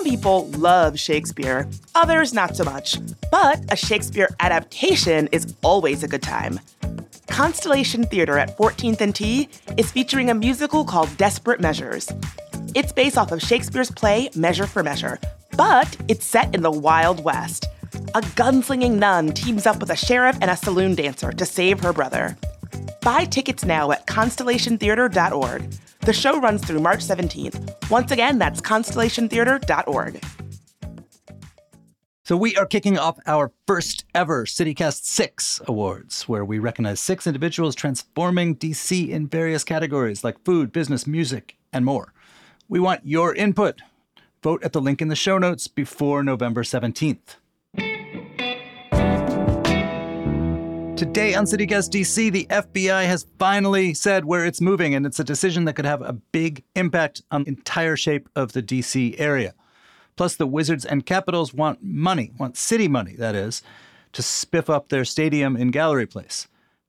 Some people love Shakespeare, others not so much. But a Shakespeare adaptation is always a good time. Constellation Theatre at 14th and T is featuring a musical called Desperate Measures. It's based off of Shakespeare's play Measure for Measure, but it's set in the Wild West. A gunslinging nun teams up with a sheriff and a saloon dancer to save her brother. Buy tickets now at constellationtheatre.org. The show runs through March 17th. Once again, that's constellationtheatre.org. So we are kicking off our first ever CityCast 6 awards, where we recognize six individuals transforming DC in various categories like food, business, music, and more. We want your input. Vote at the link in the show notes before November 17th. Today on CityCast DC, the FBI has finally said where it's moving, and it's a decision that could have a big impact on the entire shape of the DC area. Plus, the Wizards and Capitals want money, want city money, that is, to spiff up their stadium in Gallery Place.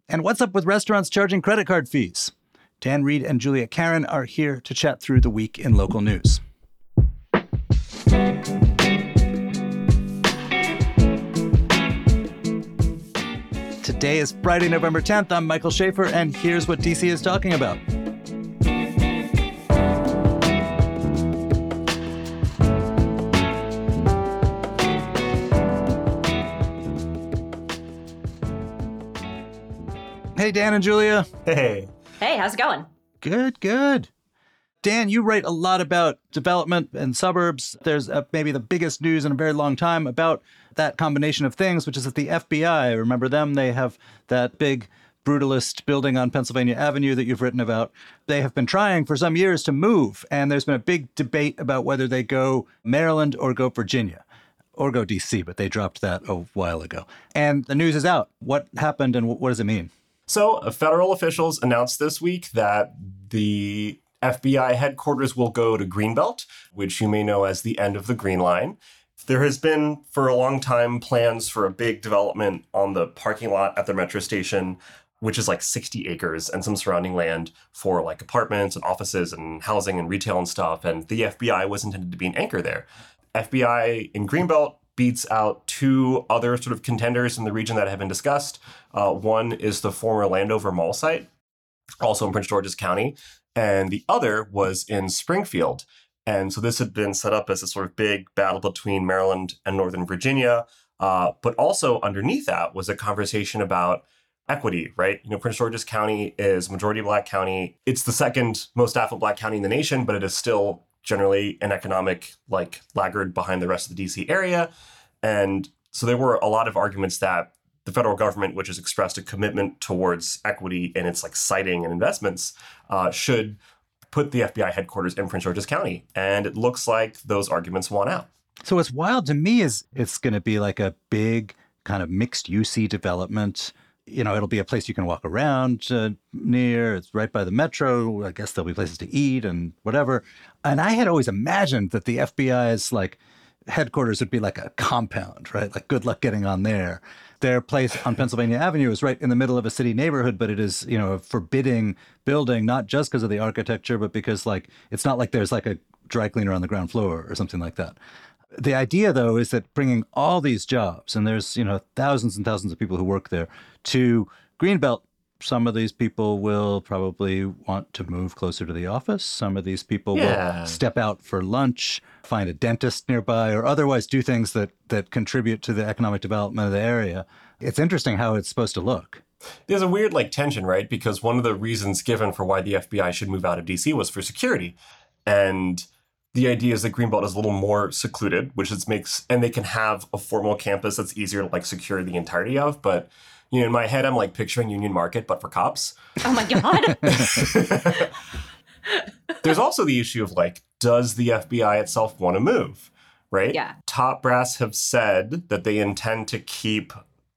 And what's up with restaurants charging credit card fees? Dan Reed and Julia Karron are here to chat through the week in local news. Today is Friday, November 10th. I'm Michael Schaffer, and here's what DC is talking about. Hey, Dan and Julia. Hey. Hey, how's it going? Good, good. Dan, you write a lot about development and suburbs. There's uh, maybe the biggest news in a very long time about that combination of things, which is that the FBI, remember them? They have that big brutalist building on Pennsylvania Avenue that you've written about. They have been trying for some years to move, and there's been a big debate about whether they go Maryland or go Virginia or go DC, but they dropped that a while ago. And the news is out. What happened and what does it mean? So, federal officials announced this week that the FBI headquarters will go to Greenbelt, which you may know as the end of the Green Line. There has been for a long time plans for a big development on the parking lot at the metro station, which is like 60 acres and some surrounding land for like apartments and offices and housing and retail and stuff. And the FBI was intended to be an anchor there. FBI in Greenbelt beats out two other sort of contenders in the region that have been discussed. Uh, one is the former Landover Mall site, also in Prince George's County, and the other was in Springfield. And so this had been set up as a sort of big battle between Maryland and Northern Virginia. Uh, but also underneath that was a conversation about equity, right? You know, Prince George's County is majority black county. It's the second most affluent black county in the nation, but it is still generally an economic like laggard behind the rest of the DC area. And so there were a lot of arguments that the federal government, which has expressed a commitment towards equity in its like siting and investments, uh, should put the FBI headquarters in Prince George's County. And it looks like those arguments won out. So what's wild to me is it's going to be like a big kind of mixed use development. You know, it'll be a place you can walk around uh, near. It's right by the metro. I guess there'll be places to eat and whatever. And I had always imagined that the FBI's like headquarters would be like a compound, right? Like good luck getting on there. Their place on Pennsylvania Avenue is right in the middle of a city neighborhood, but it is, you know, a forbidding building, not just because of the architecture, but because like it's not like there's like a dry cleaner on the ground floor or something like that. The idea though is that bringing all these jobs and there's, you know, thousands and thousands of people who work there to Greenbelt some of these people will probably want to move closer to the office. Some of these people yeah. will step out for lunch, find a dentist nearby, or otherwise do things that, that contribute to the economic development of the area. It's interesting how it's supposed to look. There's a weird like tension, right? Because one of the reasons given for why the FBI should move out of DC was for security. And the idea is that Greenbelt is a little more secluded, which is makes and they can have a formal campus that's easier to like secure the entirety of, but you know, in my head, I'm like picturing Union Market, but for cops. Oh my God. There's also the issue of like, does the FBI itself want to move? Right? Yeah. Top brass have said that they intend to keep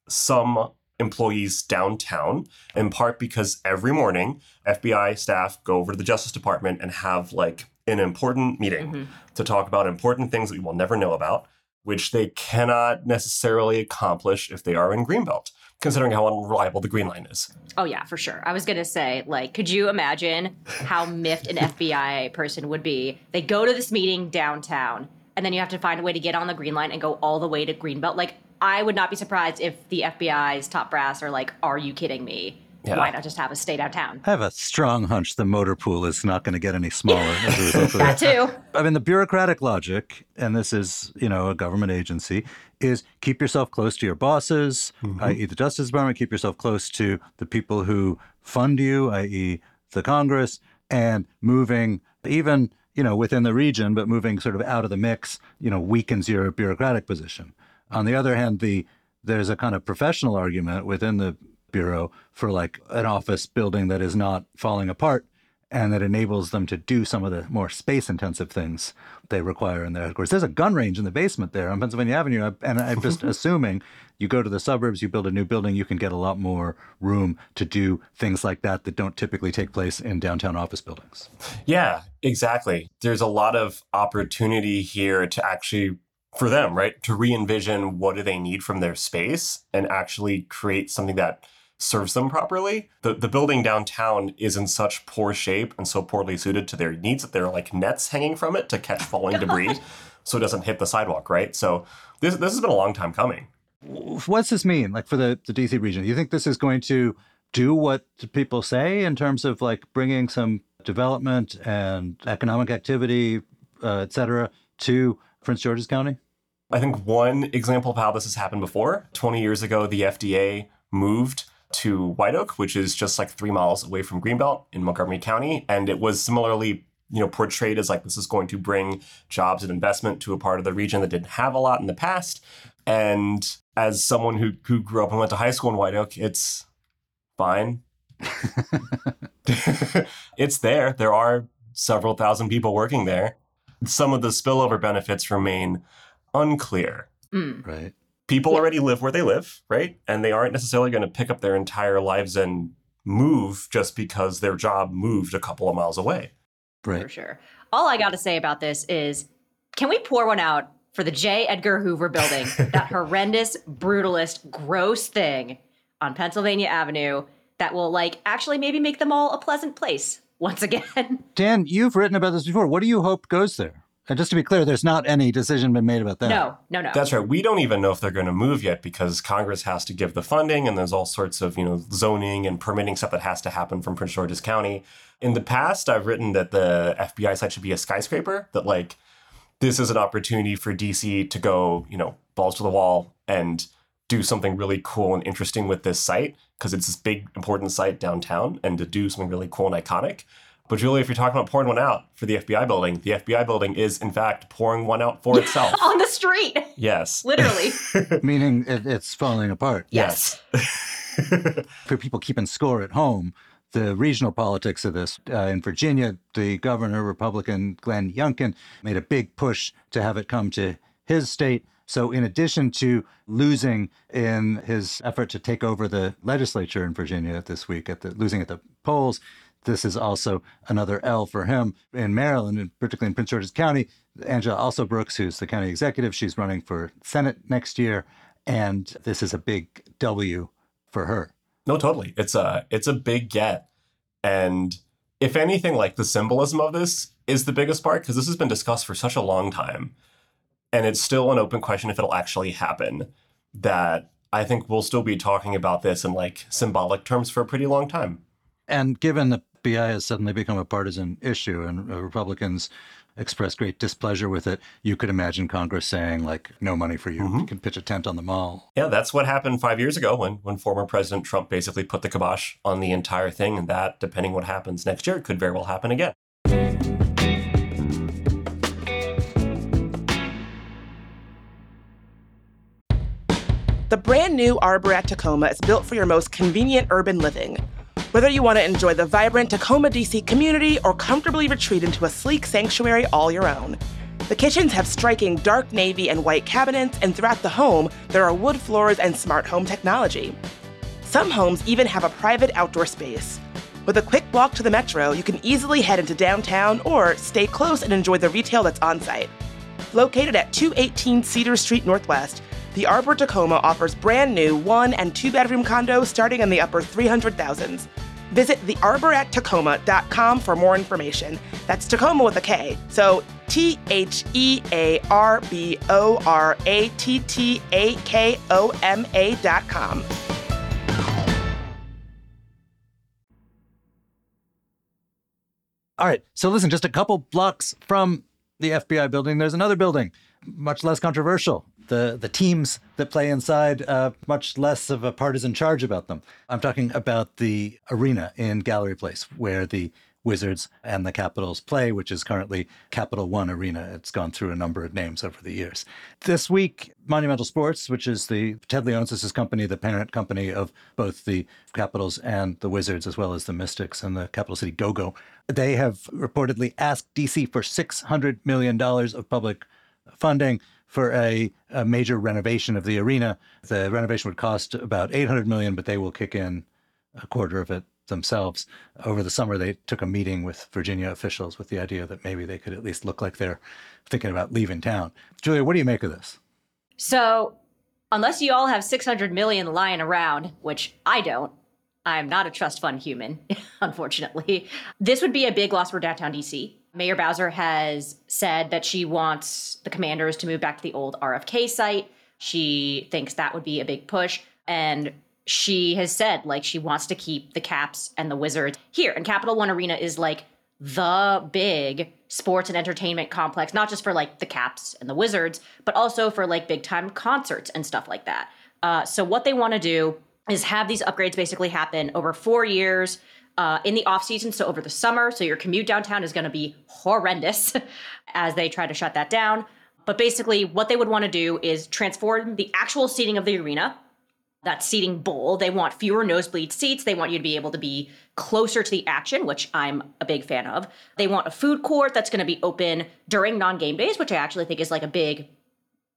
some employees downtown, in part because every morning FBI staff go over to the Justice Department and have like an important meeting mm-hmm. to talk about important things that we will never know about, which they cannot necessarily accomplish if they are in Greenbelt considering how unreliable the Green Line is. Oh yeah, for sure. I was gonna say, like, could you imagine how miffed an FBI person would be? They go to this meeting downtown. and then you have to find a way to get on the green line and go all the way to Greenbelt. Like, I would not be surprised if the FBI's top brass are like, "Are you kidding me? Yeah. Why not just have us stay downtown?" I have a strong hunch the motor pool is not going to get any smaller as a result of That that. too. I mean, the bureaucratic logic, and this is, you know, a government agency, is keep yourself close to your bosses, mm-hmm. i.e., the Justice Department, keep yourself close to the people who fund you, i.e., the Congress, and moving even, you know, within the region, but moving sort of out of the mix, you know, weakens your bureaucratic position. On the other hand, the there's a kind of professional argument within the bureau for like an office building that is not falling apart and that enables them to do some of the more space intensive things they require in their headquarters. There's a gun range in the basement there on Pennsylvania Avenue. And I'm just assuming you go to the suburbs, you build a new building, you can get a lot more room to do things like that that don't typically take place in downtown office buildings. Yeah, exactly. There's a lot of opportunity here to actually for them, right? To re-envision what do they need from their space and actually create something that serves them properly. The the building downtown is in such poor shape and so poorly suited to their needs that there are like nets hanging from it to catch falling debris so it doesn't hit the sidewalk, right? So this this has been a long time coming. What's this mean, like for the, the DC region? Do you think this is going to do what people say in terms of like bringing some development and economic activity, uh, et cetera, to Prince George's County? I think one example of how this has happened before 20 years ago, the FDA moved to White Oak, which is just like three miles away from Greenbelt in Montgomery County. And it was similarly you know portrayed as like this is going to bring jobs and investment to a part of the region that didn't have a lot in the past and as someone who who grew up and went to high school in White Oak it's fine it's there there are several thousand people working there some of the spillover benefits remain unclear Mm. Right. People Yeah. already live where they live, right? And they aren't necessarily going to pick up their entire lives and move just because their job moved a couple of miles away. for sure. All I got to say about this is can we pour one out for the J. Edgar Hoover building, that horrendous, brutalist, gross thing on Pennsylvania Avenue that will, like, actually maybe make them all a pleasant place once again? Dan, you've written about this before. What do you hope goes there? And just to be clear, there's not any decision been made about that. no, no, no. That's right. We don't even know if they're going to move yet because Congress has to give the funding and there's all sorts of, you know, zoning and permitting stuff that has to happen from Prince George's County. In the past, I've written that the FBI site should be a skyscraper, that like this is an opportunity for DC to go, you know, balls to the wall and do something really cool and interesting with this site because it's this big important site downtown and to do something really cool and iconic. But Julie, if you're talking about pouring one out for the FBI building, the FBI building is in fact pouring one out for itself. on the street, yes. literally. Meaning it, it's falling apart. Yes. For people keeping score at home, the regional politics of this uh, in Virginia, the governor, Republican Glenn Youngkin, made a big push to have it come to his state. So, in addition to losing in his effort to take over the legislature in Virginia this week, at the losing at the polls, this is also another L for him in Maryland, and particularly in Prince George's County. Angela Alsobrooks, who's the county executive, she's running for Senate next year, and this is a big W for her. No, totally. It's a it's a big get. And if anything, like the symbolism of this is the biggest part, because this has been discussed for such a long time. And it's still an open question if it'll actually happen. That I think we'll still be talking about this in like symbolic terms for a pretty long time. And given the BI has suddenly become a partisan issue and uh, Republicans express great displeasure with it, you could imagine Congress saying, like, no money for you. You can pitch a tent on the mall. Yeah, that's what happened five years ago when when former President Trump basically put the kibosh on the entire thing, and that, depending what happens next year, could very well happen again. The brand new Arbor at Takoma is built for your most convenient urban living. Whether you want to enjoy the vibrant Takoma DC community or comfortably retreat into a sleek sanctuary all your own. The kitchens have striking dark navy and white cabinets, and throughout the home, there are wood floors and smart home technology. Some homes even have a private outdoor space. With a quick walk to the metro, you can easily head into downtown or stay close and enjoy the retail that's on site. Located at 218 Cedar Street Northwest, the Arbor Takoma offers brand new one and two bedroom condos starting in the upper 300,000s. Visit thearborattakoma.com for more information. That's Takoma with a K. So T H E A R B O R A T T A K O M A dot com. All right. So listen, just a couple blocks from the FBI building, there's another building, much less controversial. The the teams that play inside, uh, much less of a partisan charge about them. I'm talking about the arena in Gallery Place, where the Wizards and the Capitals play, which is currently Capital One Arena. It's gone through a number of names over the years. This week, Monumental Sports, which is the Ted Leonsis' company, the parent company of both the Capitals and the Wizards, as well as the Mystics and the Capital City Go-Go, they have reportedly asked DC for $600 million of public funding for a, a major renovation of the arena. The renovation would cost about 800 million, but they will kick in a quarter of it themselves. Over the summer, they took a meeting with Virginia officials with the idea that maybe they could at least look like they're thinking about leaving town. Julia, what do you make of this? So, unless you all have 600 million lying around, which I don't, I'm not a trust fund human, unfortunately, this would be a big loss for downtown DC. Mayor Bowser has said that she wants the commanders to move back to the old RFK site. She thinks that would be a big push. And she has said like she wants to keep the Caps and the Wizards here. And Capital One Arena is like the big sports and entertainment complex, not just for like the Caps and the Wizards, but also for like big time concerts and stuff like that. Uh, so what they want to do is have these upgrades basically happen over four years. Uh, in the off season, so over the summer, so your commute downtown is going to be horrendous as they try to shut that down. But basically, what they would want to do is transform the actual seating of the arena that seating bowl. They want fewer nosebleed seats. They want you to be able to be closer to the action, which I'm a big fan of. They want a food court that's going to be open during non game days, which I actually think is like a big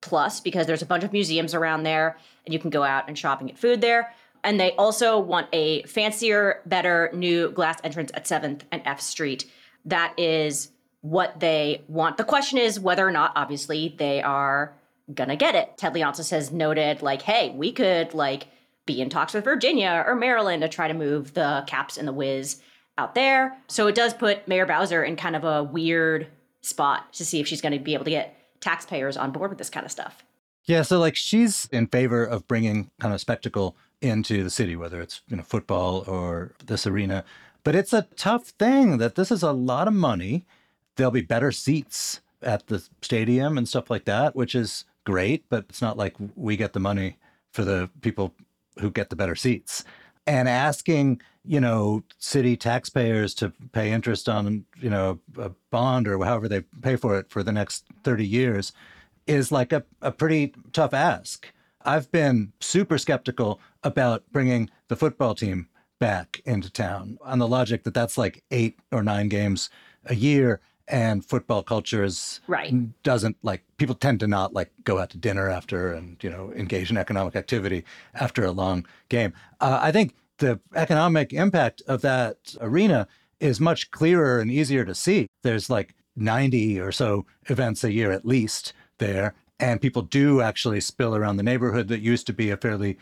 plus because there's a bunch of museums around there and you can go out and shop and get food there. And they also want a fancier, better new glass entrance at 7th and F Street. That is what they want. The question is whether or not, obviously, they are gonna get it. Ted Leonsis has noted, like, hey, we could like be in talks with Virginia or Maryland to try to move the caps and the whiz out there. So it does put Mayor Bowser in kind of a weird spot to see if she's gonna be able to get taxpayers on board with this kind of stuff. Yeah, so like she's in favor of bringing kind of spectacle into the city, whether it's you know football or this arena. But it's a tough thing that this is a lot of money. There'll be better seats at the stadium and stuff like that, which is great, but it's not like we get the money for the people who get the better seats. And asking, you know, city taxpayers to pay interest on, you know, a bond or however they pay for it for the next 30 years is like a, a pretty tough ask. I've been super skeptical about bringing the football team back into town. On the logic that that's like eight or nine games a year and football culture is right. doesn't like people tend to not like go out to dinner after and you know engage in economic activity after a long game. Uh, i think the economic impact of that arena is much clearer and easier to see. There's like 90 or so events a year at least there and people do actually spill around the neighborhood that used to be a fairly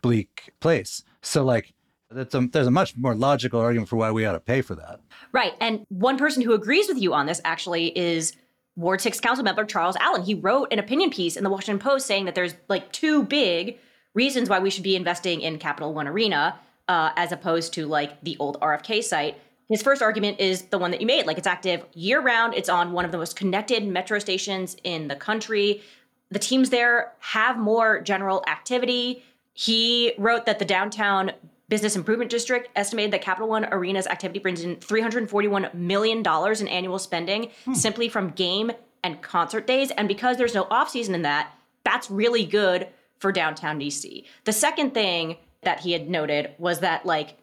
bleak place so like that's a, there's a much more logical argument for why we ought to pay for that. Right. And one person who agrees with you on this actually is Ward 6 Council member Charles Allen. He wrote an opinion piece in the Washington Post saying that there's like two big reasons why we should be investing in Capital One Arena uh, as opposed to like the old RFK site. His first argument is the one that you made. Like it's active year round. It's on one of the most connected metro stations in the country. The teams there have more general activity. He wrote that the downtown Business Improvement District estimated that Capital One Arena's activity brings in $341 million in annual spending hmm. simply from game and concert days. And because there's no off season in that, that's really good for downtown DC. The second thing that he had noted was that, like,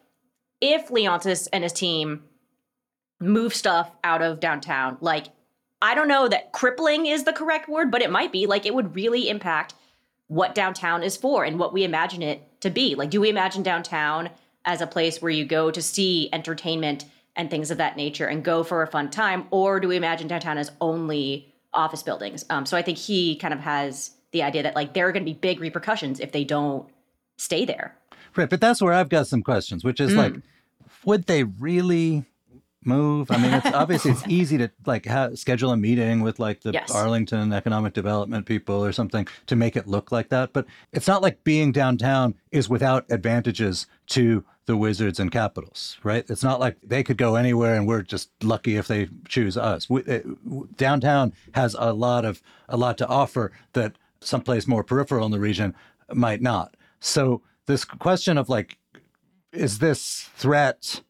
if Leonsis and his team move stuff out of downtown, like, I don't know that crippling is the correct word, but it might be. Like, it would really impact what downtown is for and what we imagine it to be. Like, do we imagine downtown as a place where you go to see entertainment and things of that nature and go for a fun time? Or do we imagine downtown as only office buildings? Um, so I think he kind of has the idea that like there are going to be big repercussions if they don't stay there. Right. But that's where I've got some questions, which is mm. like, would they really move? I mean, it's obviously it's easy to like ha- schedule a meeting with like the Yes. Arlington economic development people or something to make it look like that. But it's not like being downtown is without advantages to the Wizards and Capitals, right? It's not like they could go anywhere and we're just lucky if they choose us. We, uh, w- downtown has a lot of a lot to offer that someplace more peripheral in the region might not. So this question of like, is this threat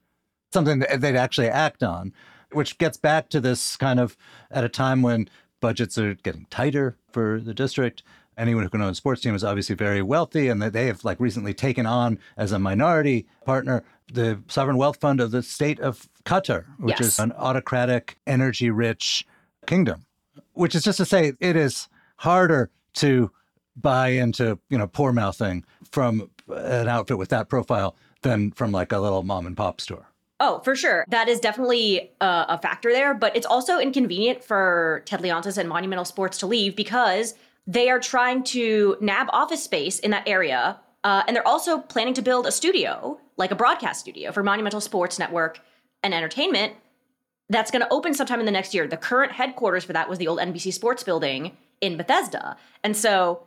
something that they'd actually act on, which gets back to this kind of at a time when budgets are getting tighter for the district. Anyone who can own a sports team is obviously very wealthy, and that they have like recently taken on as a minority partner the sovereign wealth fund of the state of Qatar, which Yes. is an autocratic, energy-rich kingdom. Which is just to say, it is harder to buy into you know poor mouthing from an outfit with that profile than from like a little mom and pop store. Oh, for sure. That is definitely a, a factor there, but it's also inconvenient for Ted Leonsis and Monumental Sports to leave because they are trying to nab office space in that area. Uh, and they're also planning to build a studio, like a broadcast studio for Monumental Sports Network and Entertainment, that's going to open sometime in the next year. The current headquarters for that was the old NBC Sports building in Bethesda. And so,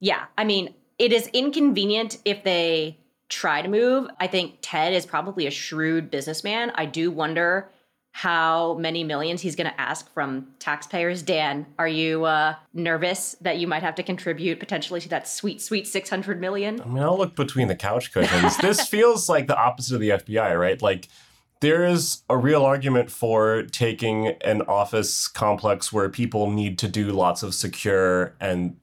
yeah, I mean, it is inconvenient if they try to move. I think Ted is probably a shrewd businessman. I do wonder how many millions he's going to ask from taxpayers. Dan, are you uh, nervous that you might have to contribute potentially to that sweet, sweet 600 million? I mean, I'll look between the couch cushions. this feels like the opposite of the FBI, right? Like, there is a real argument for taking an office complex where people need to do lots of secure and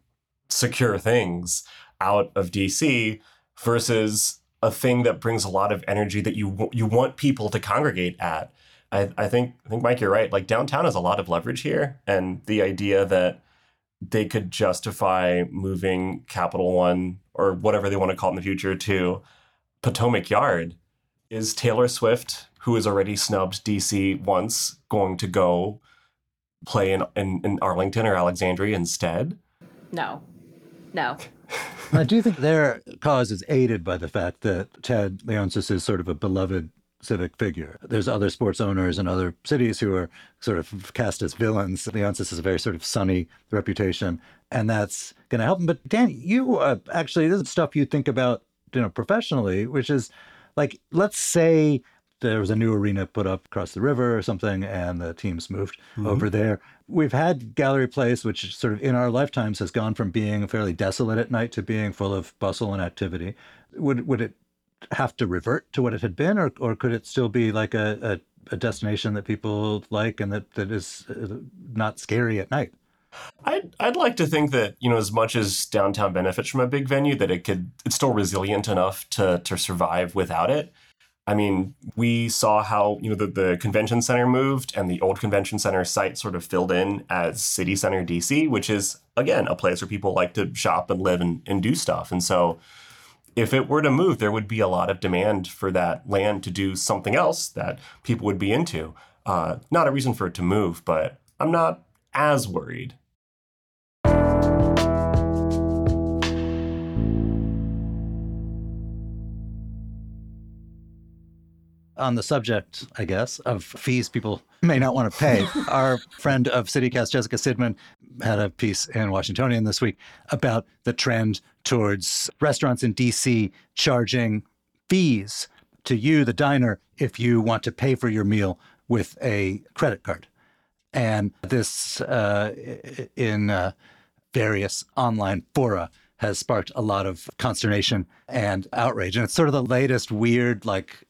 secure things out of DC versus a thing that brings a lot of energy that you you want people to congregate at. I, I think I think Mike, you're right. Like downtown has a lot of leverage here, and the idea that they could justify moving Capital One or whatever they want to call it in the future to Potomac Yard. Is Taylor Swift, who has already snubbed DC once, going to go play in, in, in Arlington or Alexandria instead? No. No. I do think their cause is aided by the fact that Ted Leonsis is sort of a beloved civic figure. There's other sports owners in other cities who are sort of cast as villains. Leonsis has a very sort of sunny reputation, and that's going to help him. But Dan, you uh, actually, this is stuff you think about, you know, professionally, which is like, let's say there was a new arena put up across the river or something, and the teams moved over there. We've had Gallery Place, which sort of in our lifetimes has gone from being fairly desolate at night to being full of bustle and activity. Would would it have to revert to what it had been, or or could it still be like a, a, a destination that people like and that, that is uh, not scary at night? I'd, I'd like to think that you know as much as downtown benefits from a big venue that it could it's still resilient enough to to survive without it i mean we saw how you know the, the convention center moved and the old convention center site sort of filled in as city center dc which is again a place where people like to shop and live and, and do stuff. And so if it were to move there would be a lot of demand for that land to do something else that people would be into. Uh, not a reason for it to move but i'm not as worried on the subject, I guess, of fees people may not want to pay, our friend of CityCast, Jessica Sidman, had a piece in Washingtonian this week about the trend towards restaurants in DC charging fees to you, the diner, if you want to pay for your meal with a credit card. And this, uh, in uh, various online fora, has sparked a lot of consternation and outrage. And it's sort of the latest weird, like,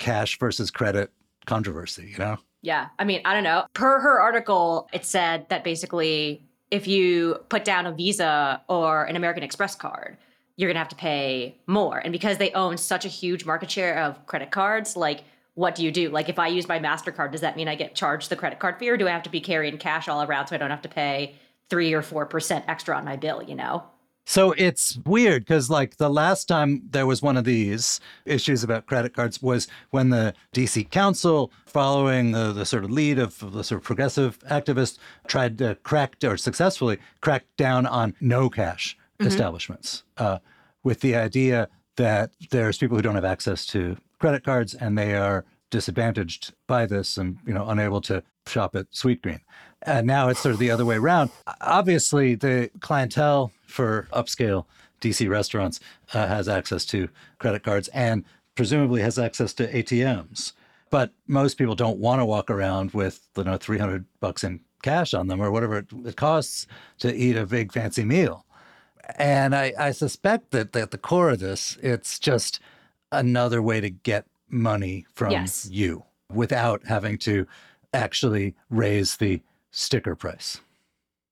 cash versus credit controversy, you know? Yeah. I mean, I don't know. Per her article, it said that basically if you put down a Visa or an American Express card, you're going to have to pay more. And because they own such a huge market share of credit cards, like, what do you do? Like, if I use my MasterCard, does that mean I get charged the credit card fee or do I have to be carrying cash all around so I don't have to pay three or 4% extra on my bill, you know? So it's weird because, like, the last time there was one of these issues about credit cards was when the DC Council, following the, the sort of lead of the sort of progressive activists, tried to crack or successfully crack down on no cash establishments uh, with the idea that there's people who don't have access to credit cards and they are disadvantaged by this and you know unable to shop at Sweetgreen. And now it's sort of the other way around. Obviously, the clientele for upscale DC restaurants uh, has access to credit cards and presumably has access to ATMs. But most people don't want to walk around with you know 300 bucks in cash on them or whatever it costs to eat a big fancy meal. And I, I suspect that at the core of this, it's just another way to get money from Yes. you without having to actually raise the sticker price.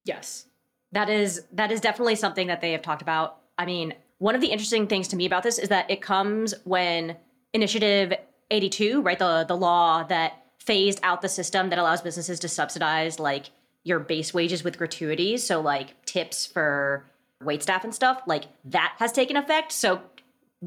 Yes. That is that is definitely something that they have talked about. I mean, one of the interesting things to me about this is that it comes when initiative 82, right, the the law that phased out the system that allows businesses to subsidize like your base wages with gratuities, so like tips for wait staff and stuff, like that has taken effect. So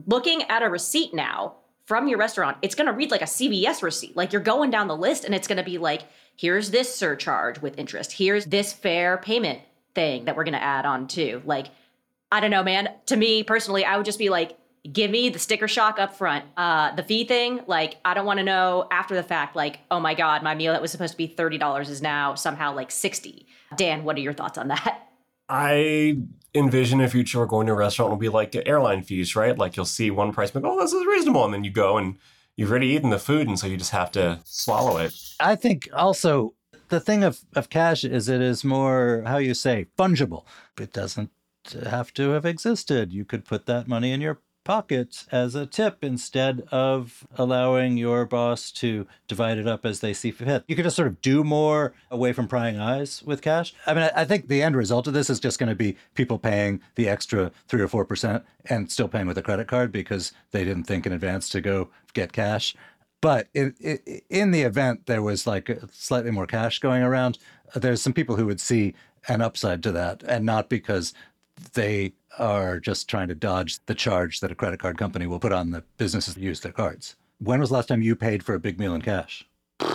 looking at a receipt now from your restaurant, it's going to read like a CVS receipt. Like you're going down the list and it's going to be like, here's this surcharge with interest. Here's this fair payment thing that we're going to add on to. Like, I don't know, man. To me personally, I would just be like, give me the sticker shock up front. Uh, the fee thing, like, I don't want to know after the fact, like, oh my God, my meal that was supposed to be $30 is now somehow like 60. Dan, what are your thoughts on that? I envision a future where going to a restaurant will be like airline fees, right? Like you'll see one price, go, oh, this is reasonable. And then you go and you've already eaten the food. And so you just have to swallow it. I think also the thing of, of cash is it is more, how you say, fungible. It doesn't have to have existed. You could put that money in your pocket as a tip instead of allowing your boss to divide it up as they see fit. You could just sort of do more away from prying eyes with cash. I mean, I think the end result of this is just going to be people paying the extra three or four percent and still paying with a credit card because they didn't think in advance to go get cash. But in, the event there was like slightly more cash going around, uh, there's some people who would see an upside to that, and not because they are just trying to dodge the charge that a credit card company will put on the businesses that use their cards. When was the last time you paid for a big meal in cash?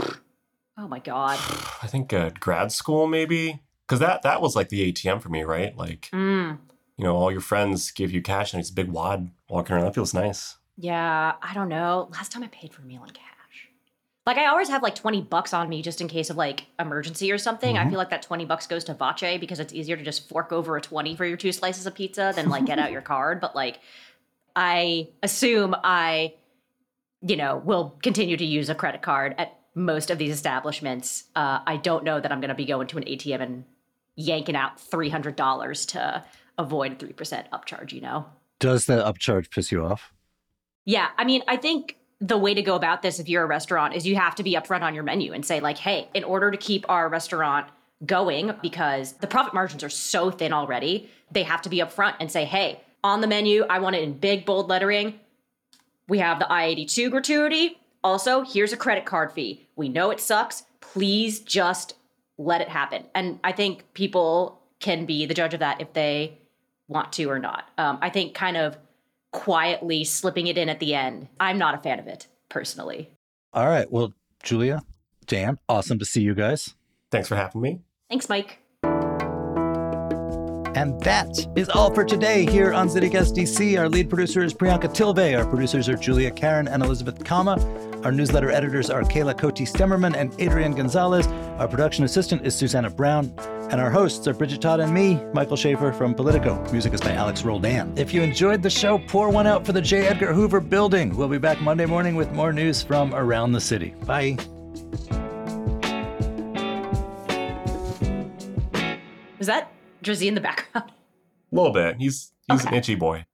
Oh my God. I think uh, grad school, maybe. Because that, that was like the ATM for me, right? Like, Mm. you know, all your friends give you cash and it's a big wad walking around. That feels nice. Yeah, I don't know. Last time I paid for a meal in cash. Like I always have like 20 bucks on me just in case of like emergency or something. I feel like that 20 bucks goes to Vace because it's easier to just fork over a 20 for your two slices of pizza than like get out your card. But like I assume I, you know, will continue to use a credit card at most of these establishments. Uh, I don't know that I'm going to be going to an ATM and yanking out $300 to avoid a 3% upcharge, you know? Does the upcharge piss you off? Yeah, I mean, I think the way to go about this if you're a restaurant is you have to be upfront on your menu and say like, "Hey, in order to keep our restaurant going because the profit margins are so thin already, they have to be upfront and say, "Hey, on the menu, I want it in big bold lettering. We have the I-82 gratuity. Also, here's a credit card fee. We know it sucks. Please just let it happen." And I think people can be the judge of that if they want to or not. Um, I think kind of quietly slipping it in at the end. I'm not a fan of it personally. All right. Well, Julia, Dan, awesome to see you guys. Thanks for having me. Thanks, Mike. And that is all for today here on CityCast DC. Our lead producer is Priyanka Tilve. Our producers are Julia Karron and Elizabeth Kama. Our newsletter editors are Kayla Cote Stemmerman and Adrian Gonzalez. Our production assistant is Susanna Brown. And our hosts are Bridget Todd and me, Michael Schaffer from Politico. Music is by Alex Roldan. If you enjoyed the show, pour one out for the J. Edgar Hoover Building. We'll be back Monday morning with more news from around the city. Bye. Was that Drizzy in the background? A little bit. He's he's an itchy boy.